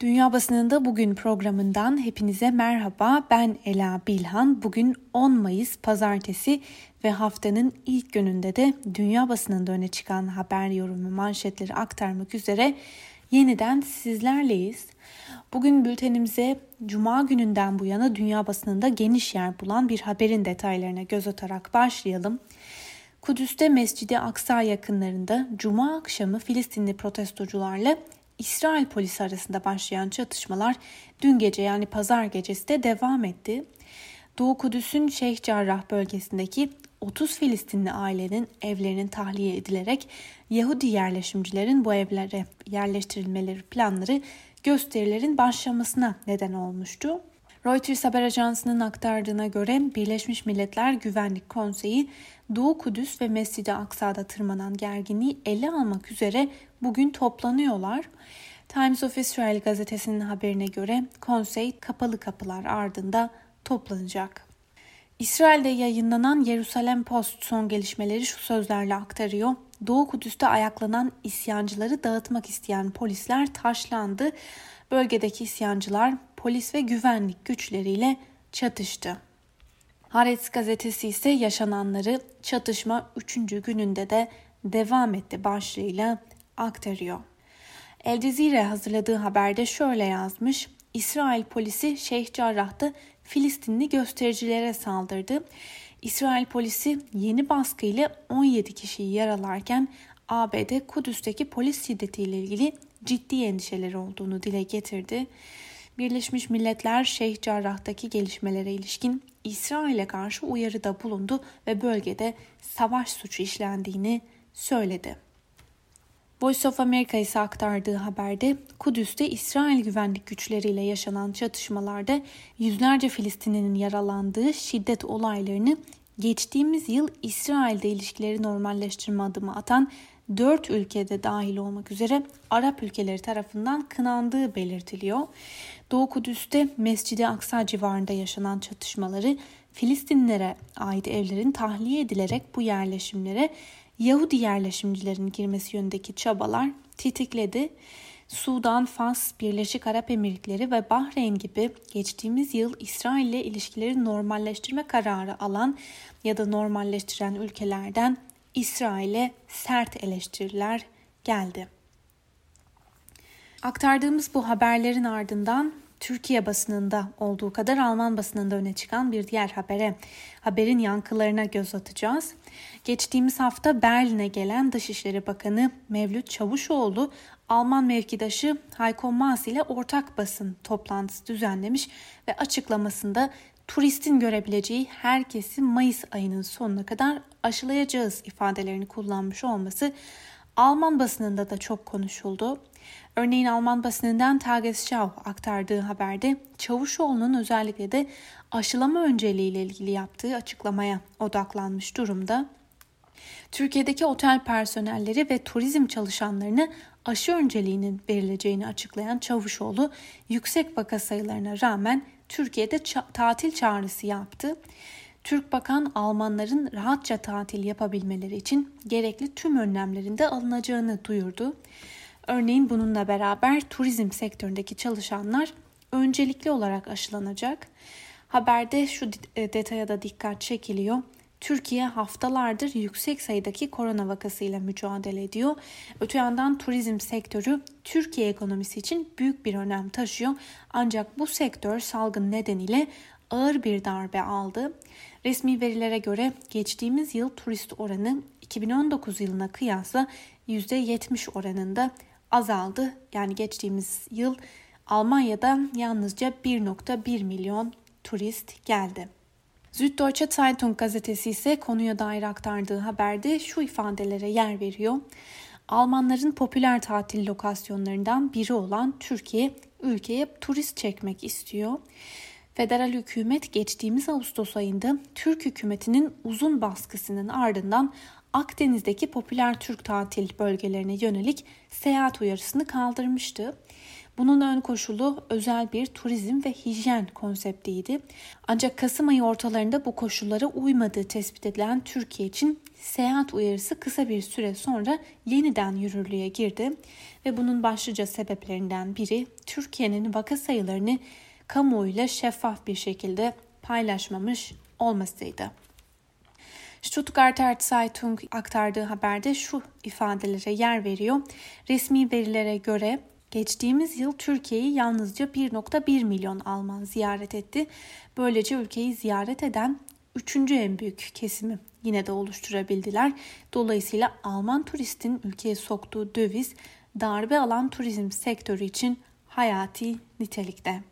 Dünya Basınında Bugün programından hepinize merhaba. Ben Ela Bilhan. Bugün 10 Mayıs Pazartesi ve haftanın ilk gününde de dünya basınında öne çıkan haber yorumu manşetleri aktarmak üzere yeniden sizlerleyiz. Bugün bültenimize Cuma gününden bu yana dünya basınında geniş yer bulan bir haberin detaylarına göz atarak başlayalım. Kudüs'te Mescidi Aksa yakınlarında Cuma akşamı Filistinli protestocularla İsrail polisi arasında başlayan çatışmalar dün gece yani pazar gecesi de devam etti. Doğu Kudüs'ün Şeyh Cerrah bölgesindeki 30 Filistinli ailenin evlerinin tahliye edilerek Yahudi yerleşimcilerin bu evlere yerleştirilmeleri planları gösterilerin başlamasına neden olmuştu. Reuters haber ajansının aktardığına göre Birleşmiş Milletler Güvenlik Konseyi Doğu Kudüs ve Mescid-i Aksa'da tırmanan gerginliği ele almak üzere bugün toplanıyorlar. Times of Israel gazetesinin haberine göre konsey kapalı kapılar ardında toplanacak. İsrail'de yayınlanan Yerusalem Post son gelişmeleri şu sözlerle aktarıyor. Doğu Kudüs'te ayaklanan isyancıları dağıtmak isteyen polisler taşlandı. Bölgedeki isyancılar polis ve güvenlik güçleriyle çatıştı. Haaretz gazetesi ise yaşananları çatışma 3. gününde de devam etti başlığıyla aktarıyor. El Cezire hazırladığı haberde şöyle yazmış. İsrail polisi Şeyh Cerrah'ta Filistinli göstericilere saldırdı. İsrail polisi yeni baskıyla 17 kişiyi yaralarken ABD Kudüs'teki polis şiddetiyle ilgili ciddi endişeleri olduğunu dile getirdi. Birleşmiş Milletler Şeyh Cerrah'taki gelişmelere ilişkin İsrail'e karşı uyarıda bulundu ve bölgede savaş suçu işlendiğini söyledi. Voice of America ise aktardığı haberde Kudüs'te İsrail güvenlik güçleriyle yaşanan çatışmalarda yüzlerce Filistinlinin yaralandığı şiddet olaylarını geçtiğimiz yıl İsrail'de ilişkileri normalleştirme adımı atan dört ülkede dahil olmak üzere Arap ülkeleri tarafından kınandığı belirtiliyor. Doğu Kudüs'te Mescid-i Aksa civarında yaşanan çatışmaları Filistinlilere ait evlerin tahliye edilerek bu yerleşimlere Yahudi yerleşimcilerin girmesi yönündeki çabalar tetikledi. Sudan, Fas, Birleşik Arap Emirlikleri ve Bahreyn gibi geçtiğimiz yıl İsrail ile ilişkileri normalleştirme kararı alan ya da normalleştiren ülkelerden İsrail'e sert eleştiriler geldi. Aktardığımız bu haberlerin ardından Türkiye basınında olduğu kadar Alman basınında öne çıkan bir diğer habere, haberin yankılarına göz atacağız. Geçtiğimiz hafta Berlin'e gelen Dışişleri Bakanı Mevlüt Çavuşoğlu, Alman mevkidaşı Heiko Maas ile ortak basın toplantısı düzenlemiş ve açıklamasında turistin görebileceği herkesi Mayıs ayının sonuna kadar aşılayacağız ifadelerini kullanmış olması Alman basınında da çok konuşuldu. Örneğin Alman basınından Tagesschau aktardığı haberde Çavuşoğlu'nun özellikle de aşılama önceliğiyle ilgili yaptığı açıklamaya odaklanmış durumda. Türkiye'deki otel personelleri ve turizm çalışanlarını aşı önceliğinin verileceğini açıklayan Çavuşoğlu, yüksek vaka sayılarına rağmen Türkiye'de ça- tatil çağrısı yaptı. Türk Bakan Almanların rahatça tatil yapabilmeleri için gerekli tüm önlemlerin de alınacağını duyurdu. Örneğin bununla beraber turizm sektöründeki çalışanlar öncelikli olarak aşılanacak. Haberde şu e, detaya da dikkat çekiliyor. Türkiye haftalardır yüksek sayıdaki korona vakasıyla mücadele ediyor. Öte yandan turizm sektörü Türkiye ekonomisi için büyük bir önem taşıyor. Ancak bu sektör salgın nedeniyle ağır bir darbe aldı. Resmi verilere göre geçtiğimiz yıl turist oranı 2019 yılına kıyasla %70 oranında azaldı. Yani geçtiğimiz yıl Almanya'da yalnızca 1.1 milyon turist geldi. Süddeutsche Zeitung gazetesi ise konuya dair aktardığı haberde şu ifadelere yer veriyor. Almanların popüler tatil lokasyonlarından biri olan Türkiye ülkeye turist çekmek istiyor. Federal hükümet geçtiğimiz Ağustos ayında Türk hükümetinin uzun baskısının ardından Akdeniz'deki popüler Türk tatil bölgelerine yönelik seyahat uyarısını kaldırmıştı. Bunun ön koşulu özel bir turizm ve hijyen konseptiydi. Ancak Kasım ayı ortalarında bu koşullara uymadığı tespit edilen Türkiye için seyahat uyarısı kısa bir süre sonra yeniden yürürlüğe girdi ve bunun başlıca sebeplerinden biri Türkiye'nin vaka sayılarını kamuoyuyla şeffaf bir şekilde paylaşmamış olmasıydı. Stuttgarter Zeitung aktardığı haberde şu ifadelere yer veriyor. Resmi verilere göre geçtiğimiz yıl Türkiye'yi yalnızca 1.1 milyon Alman ziyaret etti. Böylece ülkeyi ziyaret eden üçüncü en büyük kesimi yine de oluşturabildiler. Dolayısıyla Alman turistin ülkeye soktuğu döviz darbe alan turizm sektörü için hayati nitelikte.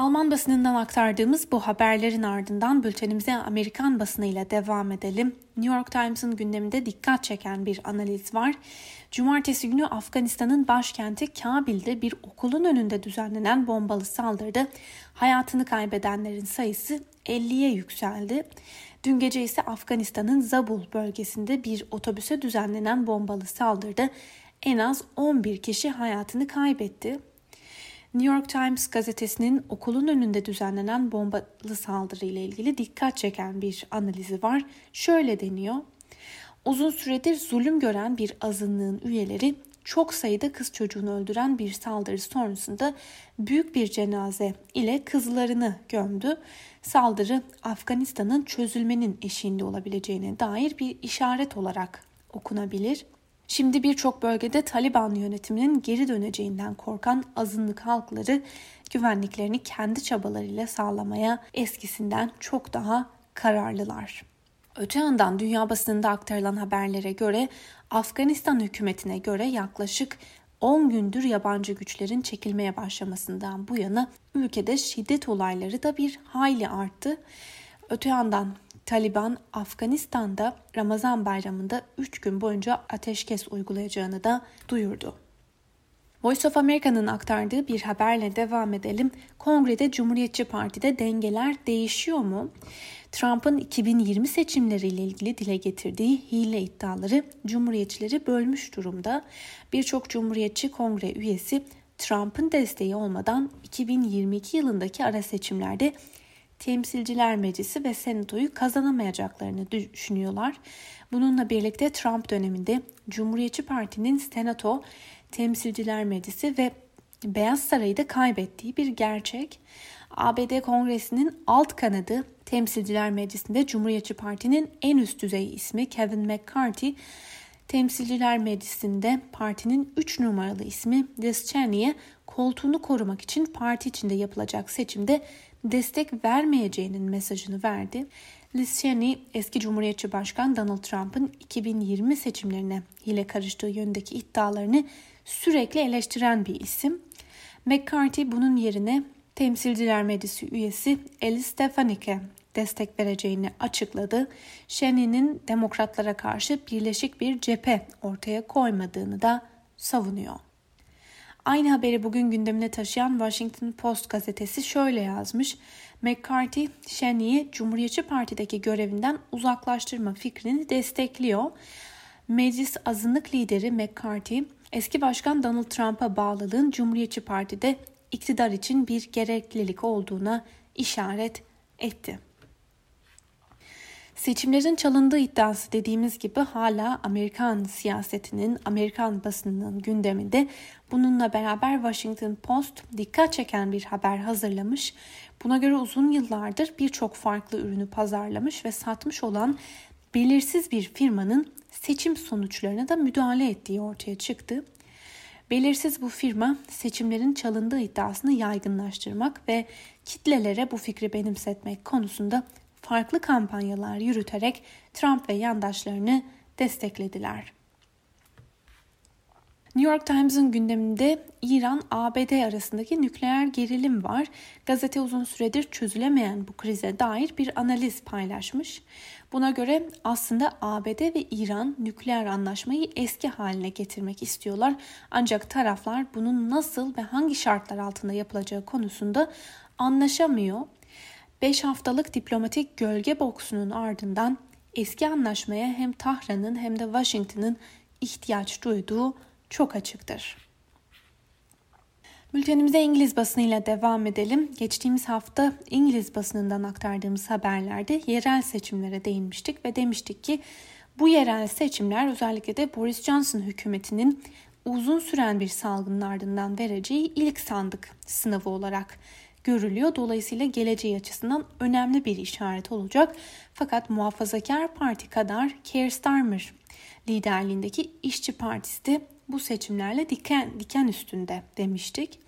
Alman basınından aktardığımız bu haberlerin ardından bültenimize Amerikan basınıyla devam edelim. New York Times'ın gündeminde dikkat çeken bir analiz var. Cumartesi günü Afganistan'ın başkenti Kabil'de bir okulun önünde düzenlenen bombalı saldırıda hayatını kaybedenlerin sayısı 50'ye yükseldi. Dün gece ise Afganistan'ın Zabul bölgesinde bir otobüse düzenlenen bombalı saldırıda en az 11 kişi hayatını kaybetti. New York Times gazetesinin okulun önünde düzenlenen bombalı saldırı ile ilgili dikkat çeken bir analizi var. Şöyle deniyor. Uzun süredir zulüm gören bir azınlığın üyeleri çok sayıda kız çocuğunu öldüren bir saldırı sonrasında büyük bir cenaze ile kızlarını gömdü. Saldırı Afganistan'ın çözülmenin eşiğinde olabileceğine dair bir işaret olarak okunabilir. Şimdi birçok bölgede Taliban yönetiminin geri döneceğinden korkan azınlık halkları güvenliklerini kendi çabalarıyla sağlamaya eskisinden çok daha kararlılar. Öte yandan dünya basınında aktarılan haberlere göre Afganistan hükümetine göre yaklaşık 10 gündür yabancı güçlerin çekilmeye başlamasından bu yana ülkede şiddet olayları da bir hayli arttı. Öte yandan Taliban Afganistan'da Ramazan bayramında 3 gün boyunca ateşkes uygulayacağını da duyurdu. Voice of America'nın aktardığı bir haberle devam edelim. Kongrede Cumhuriyetçi Parti'de dengeler değişiyor mu? Trump'ın 2020 seçimleriyle ilgili dile getirdiği hile iddiaları Cumhuriyetçileri bölmüş durumda. Birçok Cumhuriyetçi Kongre üyesi Trump'ın desteği olmadan 2022 yılındaki ara seçimlerde Temsilciler Meclisi ve Senato'yu kazanamayacaklarını düşünüyorlar. Bununla birlikte Trump döneminde Cumhuriyetçi Parti'nin Senato, Temsilciler Meclisi ve Beyaz Saray'ı da kaybettiği bir gerçek. ABD Kongresi'nin alt kanadı Temsilciler Meclisi'nde Cumhuriyetçi Parti'nin en üst düzey ismi Kevin McCarthy, Temsilciler Meclisi'nde partinin 3 numaralı ismi Liz Cheney'e koltuğunu korumak için parti içinde yapılacak seçimde destek vermeyeceğinin mesajını verdi. Liz Cheney eski Cumhuriyetçi Başkan Donald Trump'ın 2020 seçimlerine hile karıştığı yönündeki iddialarını sürekli eleştiren bir isim. McCarthy bunun yerine Temsilciler Meclisi üyesi Ellie Stefanik'e destek vereceğini açıkladı. Cheney'nin demokratlara karşı birleşik bir cephe ortaya koymadığını da savunuyor. Aynı haberi bugün gündemine taşıyan Washington Post gazetesi şöyle yazmış. McCarthy, Cheney'i Cumhuriyetçi Parti'deki görevinden uzaklaştırma fikrini destekliyor. Meclis azınlık lideri McCarthy, eski başkan Donald Trump'a bağlılığın Cumhuriyetçi Parti'de iktidar için bir gereklilik olduğuna işaret etti. Seçimlerin çalındığı iddiası dediğimiz gibi hala Amerikan siyasetinin, Amerikan basınının gündeminde. Bununla beraber Washington Post dikkat çeken bir haber hazırlamış. Buna göre uzun yıllardır birçok farklı ürünü pazarlamış ve satmış olan belirsiz bir firmanın seçim sonuçlarına da müdahale ettiği ortaya çıktı. Belirsiz bu firma seçimlerin çalındığı iddiasını yaygınlaştırmak ve kitlelere bu fikri benimsetmek konusunda farklı kampanyalar yürüterek Trump ve yandaşlarını desteklediler. New York Times'ın gündeminde İran-ABD arasındaki nükleer gerilim var. Gazete uzun süredir çözülemeyen bu krize dair bir analiz paylaşmış. Buna göre aslında ABD ve İran nükleer anlaşmayı eski haline getirmek istiyorlar. Ancak taraflar bunun nasıl ve hangi şartlar altında yapılacağı konusunda anlaşamıyor. 5 haftalık diplomatik gölge boksunun ardından eski anlaşmaya hem Tahran'ın hem de Washington'ın ihtiyaç duyduğu çok açıktır. Bültenimize İngiliz basınıyla devam edelim. Geçtiğimiz hafta İngiliz basınından aktardığımız haberlerde yerel seçimlere değinmiştik ve demiştik ki bu yerel seçimler özellikle de Boris Johnson hükümetinin uzun süren bir salgının ardından vereceği ilk sandık sınavı olarak görülüyor. Dolayısıyla geleceği açısından önemli bir işaret olacak. Fakat Muhafazakar Parti kadar Keir Starmer liderliğindeki İşçi Partisi de bu seçimlerle diken, diken üstünde demiştik.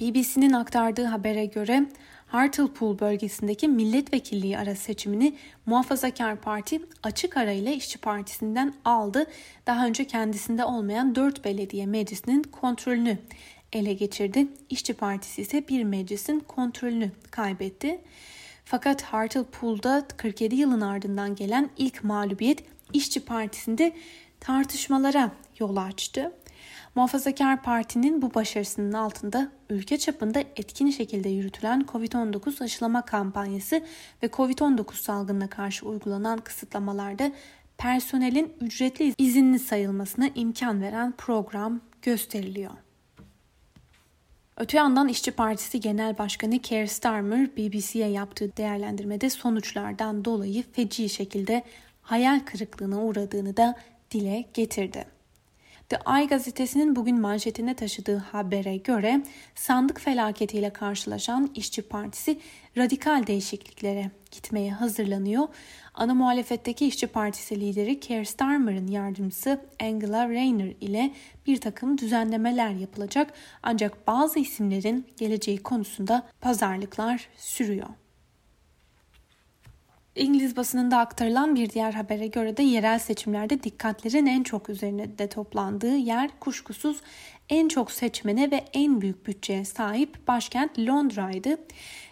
BBC'nin aktardığı habere göre Hartlepool bölgesindeki milletvekilliği ara seçimini Muhafazakar Parti açık arayla İşçi Partisi'nden aldı. Daha önce kendisinde olmayan 4 belediye meclisinin kontrolünü ele geçirdi. İşçi Partisi ise bir meclisin kontrolünü kaybetti. Fakat Hartlepool'da 47 yılın ardından gelen ilk mağlubiyet İşçi Partisi'nde tartışmalara yol açtı. Muhafazakar Parti'nin bu başarısının altında ülke çapında etkin şekilde yürütülen COVID-19 aşılama kampanyası ve COVID-19 salgınına karşı uygulanan kısıtlamalarda personelin ücretli izinli sayılmasına imkan veren program gösteriliyor. Öte yandan İşçi Partisi Genel Başkanı Keir Starmer BBC'ye yaptığı değerlendirmede sonuçlardan dolayı feci şekilde hayal kırıklığına uğradığını da dile getirdi. The Eye gazetesinin bugün manşetine taşıdığı habere göre sandık felaketiyle karşılaşan İşçi Partisi radikal değişikliklere gitmeye hazırlanıyor. Ana muhalefetteki İşçi Partisi lideri Keir Starmer'ın yardımcısı Angela Rayner ile bir takım düzenlemeler yapılacak ancak bazı isimlerin geleceği konusunda pazarlıklar sürüyor. İngiliz basınında aktarılan bir diğer habere göre de yerel seçimlerde dikkatlerin en çok üzerine de toplandığı yer kuşkusuz en çok seçmene ve en büyük bütçeye sahip başkent Londra'ydı.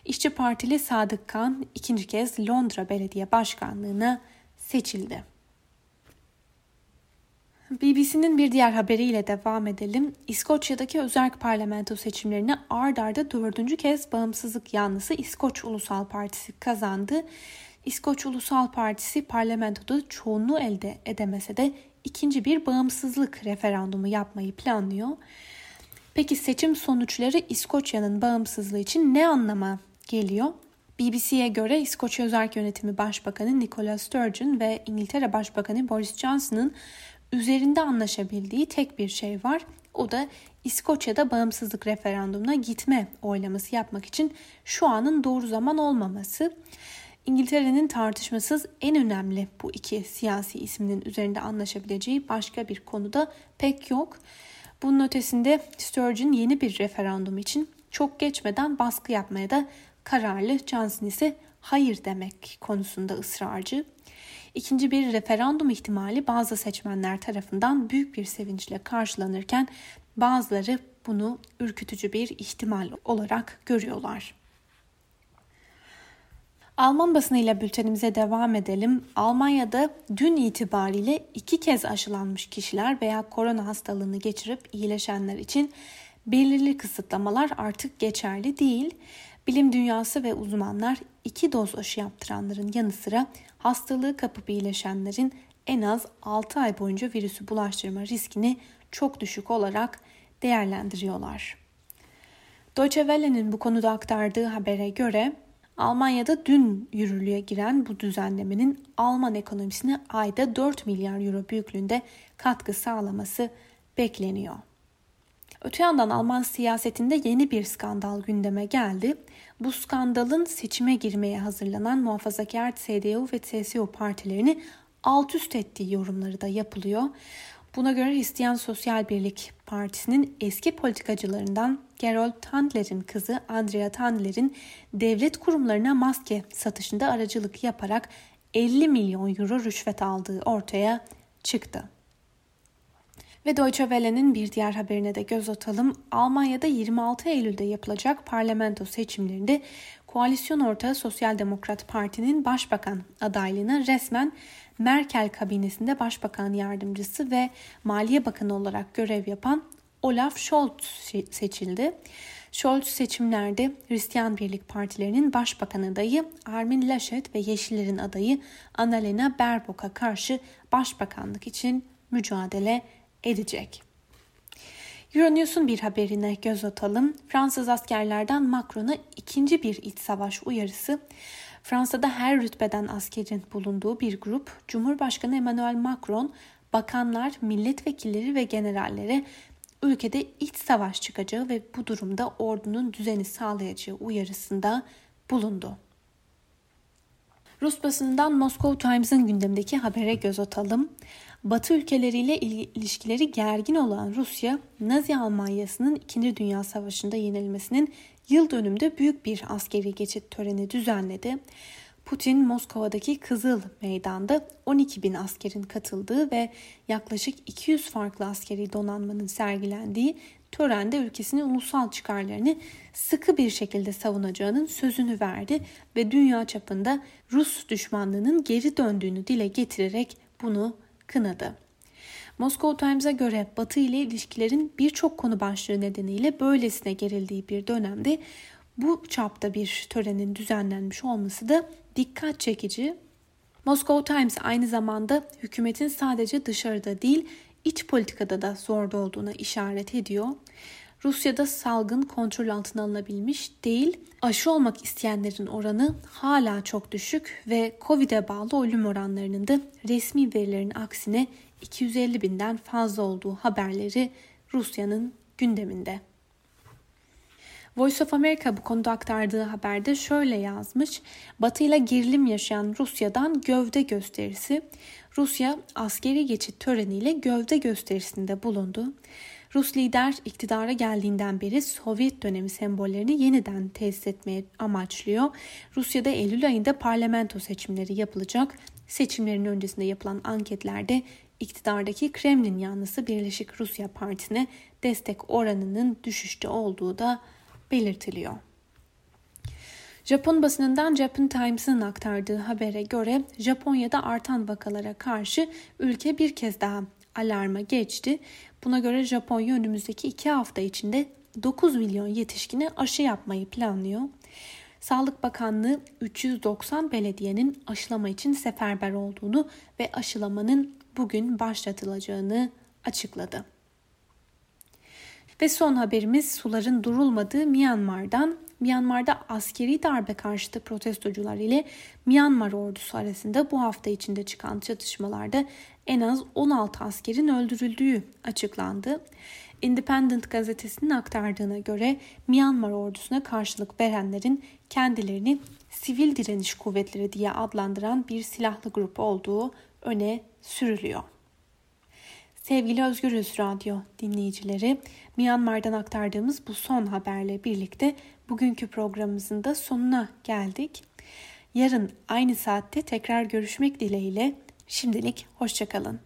İşçi Partili Sadık Kan ikinci kez Londra Belediye Başkanlığı'na seçildi. BBC'nin bir diğer haberiyle devam edelim. İskoçya'daki özerk parlamento seçimlerini ard arda dördüncü kez bağımsızlık yanlısı İskoç Ulusal Partisi kazandı. İskoç Ulusal Partisi parlamentoda çoğunluğu elde edemese de ikinci bir bağımsızlık referandumu yapmayı planlıyor. Peki seçim sonuçları İskoçya'nın bağımsızlığı için ne anlama geliyor? BBC'ye göre İskoçya Özerk Yönetimi Başbakanı Nicola Sturgeon ve İngiltere Başbakanı Boris Johnson'ın üzerinde anlaşabildiği tek bir şey var. O da İskoçya'da bağımsızlık referandumuna gitme oylaması yapmak için şu anın doğru zaman olmaması. İngiltere'nin tartışmasız en önemli bu iki siyasi isminin üzerinde anlaşabileceği başka bir konuda pek yok. Bunun ötesinde Sturgeon yeni bir referandum için çok geçmeden baskı yapmaya da kararlı. Johnson ise hayır demek konusunda ısrarcı. İkinci bir referandum ihtimali bazı seçmenler tarafından büyük bir sevinçle karşılanırken bazıları bunu ürkütücü bir ihtimal olarak görüyorlar. Alman basınıyla bültenimize devam edelim. Almanya'da dün itibariyle iki kez aşılanmış kişiler veya korona hastalığını geçirip iyileşenler için belirli kısıtlamalar artık geçerli değil. Bilim dünyası ve uzmanlar iki doz aşı yaptıranların yanı sıra hastalığı kapıp iyileşenlerin en az 6 ay boyunca virüsü bulaştırma riskini çok düşük olarak değerlendiriyorlar. Deutsche Welle'nin bu konuda aktardığı habere göre Almanya'da dün yürürlüğe giren bu düzenlemenin Alman ekonomisine ayda 4 milyar euro büyüklüğünde katkı sağlaması bekleniyor. Öte yandan Alman siyasetinde yeni bir skandal gündeme geldi. Bu skandalın seçime girmeye hazırlanan muhafazakar CDU ve CSU partilerini alt üst ettiği yorumları da yapılıyor. Buna göre Hristiyan Sosyal Birlik Partisi'nin eski politikacılarından Gerold Tandler'in kızı Andrea Tandler'in devlet kurumlarına maske satışında aracılık yaparak 50 milyon euro rüşvet aldığı ortaya çıktı. Ve Deutsche Welle'nin bir diğer haberine de göz atalım. Almanya'da 26 Eylül'de yapılacak parlamento seçimlerinde koalisyon ortağı Sosyal Demokrat Parti'nin başbakan adaylığına resmen Merkel kabinesinde başbakan yardımcısı ve maliye bakanı olarak görev yapan Olaf Scholz seçildi. Scholz seçimlerde Hristiyan Birlik Partilerinin başbakan adayı Armin Laschet ve Yeşillerin adayı Annalena Baerbock'a karşı başbakanlık için mücadele edecek. Euronews'un bir haberine göz atalım. Fransız askerlerden Macron'a ikinci bir iç savaş uyarısı. Fransa'da her rütbeden askerin bulunduğu bir grup, Cumhurbaşkanı Emmanuel Macron, bakanlar, milletvekilleri ve generallere ülkede iç savaş çıkacağı ve bu durumda ordunun düzeni sağlayacağı uyarısında bulundu. Rus basınından Moscow Times'ın gündemdeki habere göz atalım. Batı ülkeleriyle ilişkileri gergin olan Rusya, Nazi Almanyası'nın 2. Dünya Savaşı'nda yenilmesinin yıl dönümünde büyük bir askeri geçit töreni düzenledi. Putin Moskova'daki Kızıl Meydan'da 12 bin askerin katıldığı ve yaklaşık 200 farklı askeri donanmanın sergilendiği törende ülkesinin ulusal çıkarlarını sıkı bir şekilde savunacağının sözünü verdi ve dünya çapında Rus düşmanlığının geri döndüğünü dile getirerek bunu kınadı. Moscow Times'a göre Batı ile ilişkilerin birçok konu başlığı nedeniyle böylesine gerildiği bir dönemde bu çapta bir törenin düzenlenmiş olması da dikkat çekici. Moscow Times aynı zamanda hükümetin sadece dışarıda değil iç politikada da zorda olduğuna işaret ediyor. Rusya'da salgın kontrol altına alınabilmiş değil, aşı olmak isteyenlerin oranı hala çok düşük ve Covid'e bağlı ölüm oranlarının da resmi verilerin aksine 250 binden fazla olduğu haberleri Rusya'nın gündeminde. Voice of America bu konuda aktardığı haberde şöyle yazmış. Batı ile gerilim yaşayan Rusya'dan gövde gösterisi. Rusya askeri geçit töreniyle gövde gösterisinde bulundu. Rus lider iktidara geldiğinden beri Sovyet dönemi sembollerini yeniden tesis etmeye amaçlıyor. Rusya'da Eylül ayında parlamento seçimleri yapılacak. Seçimlerin öncesinde yapılan anketlerde iktidardaki Kremlin yanlısı Birleşik Rusya Partisi'ne destek oranının düşüşte olduğu da belirtiliyor. Japon basınından Japan Times'ın aktardığı habere göre Japonya'da artan vakalara karşı ülke bir kez daha alarma geçti. Buna göre Japonya önümüzdeki iki hafta içinde 9 milyon yetişkine aşı yapmayı planlıyor. Sağlık Bakanlığı 390 belediyenin aşılama için seferber olduğunu ve aşılamanın bugün başlatılacağını açıkladı. Ve son haberimiz suların durulmadığı Myanmar'dan. Myanmar'da askeri darbe karşıtı protestocular ile Myanmar ordusu arasında bu hafta içinde çıkan çatışmalarda en az 16 askerin öldürüldüğü açıklandı. Independent gazetesinin aktardığına göre Myanmar ordusuna karşılık verenlerin kendilerini sivil direniş kuvvetleri diye adlandıran bir silahlı grup olduğu öne sürülüyor. Sevgili Özgürüz Radyo dinleyicileri, Myanmar'dan aktardığımız bu son haberle birlikte bugünkü programımızın da sonuna geldik. Yarın aynı saatte tekrar görüşmek dileğiyle şimdilik hoşçakalın.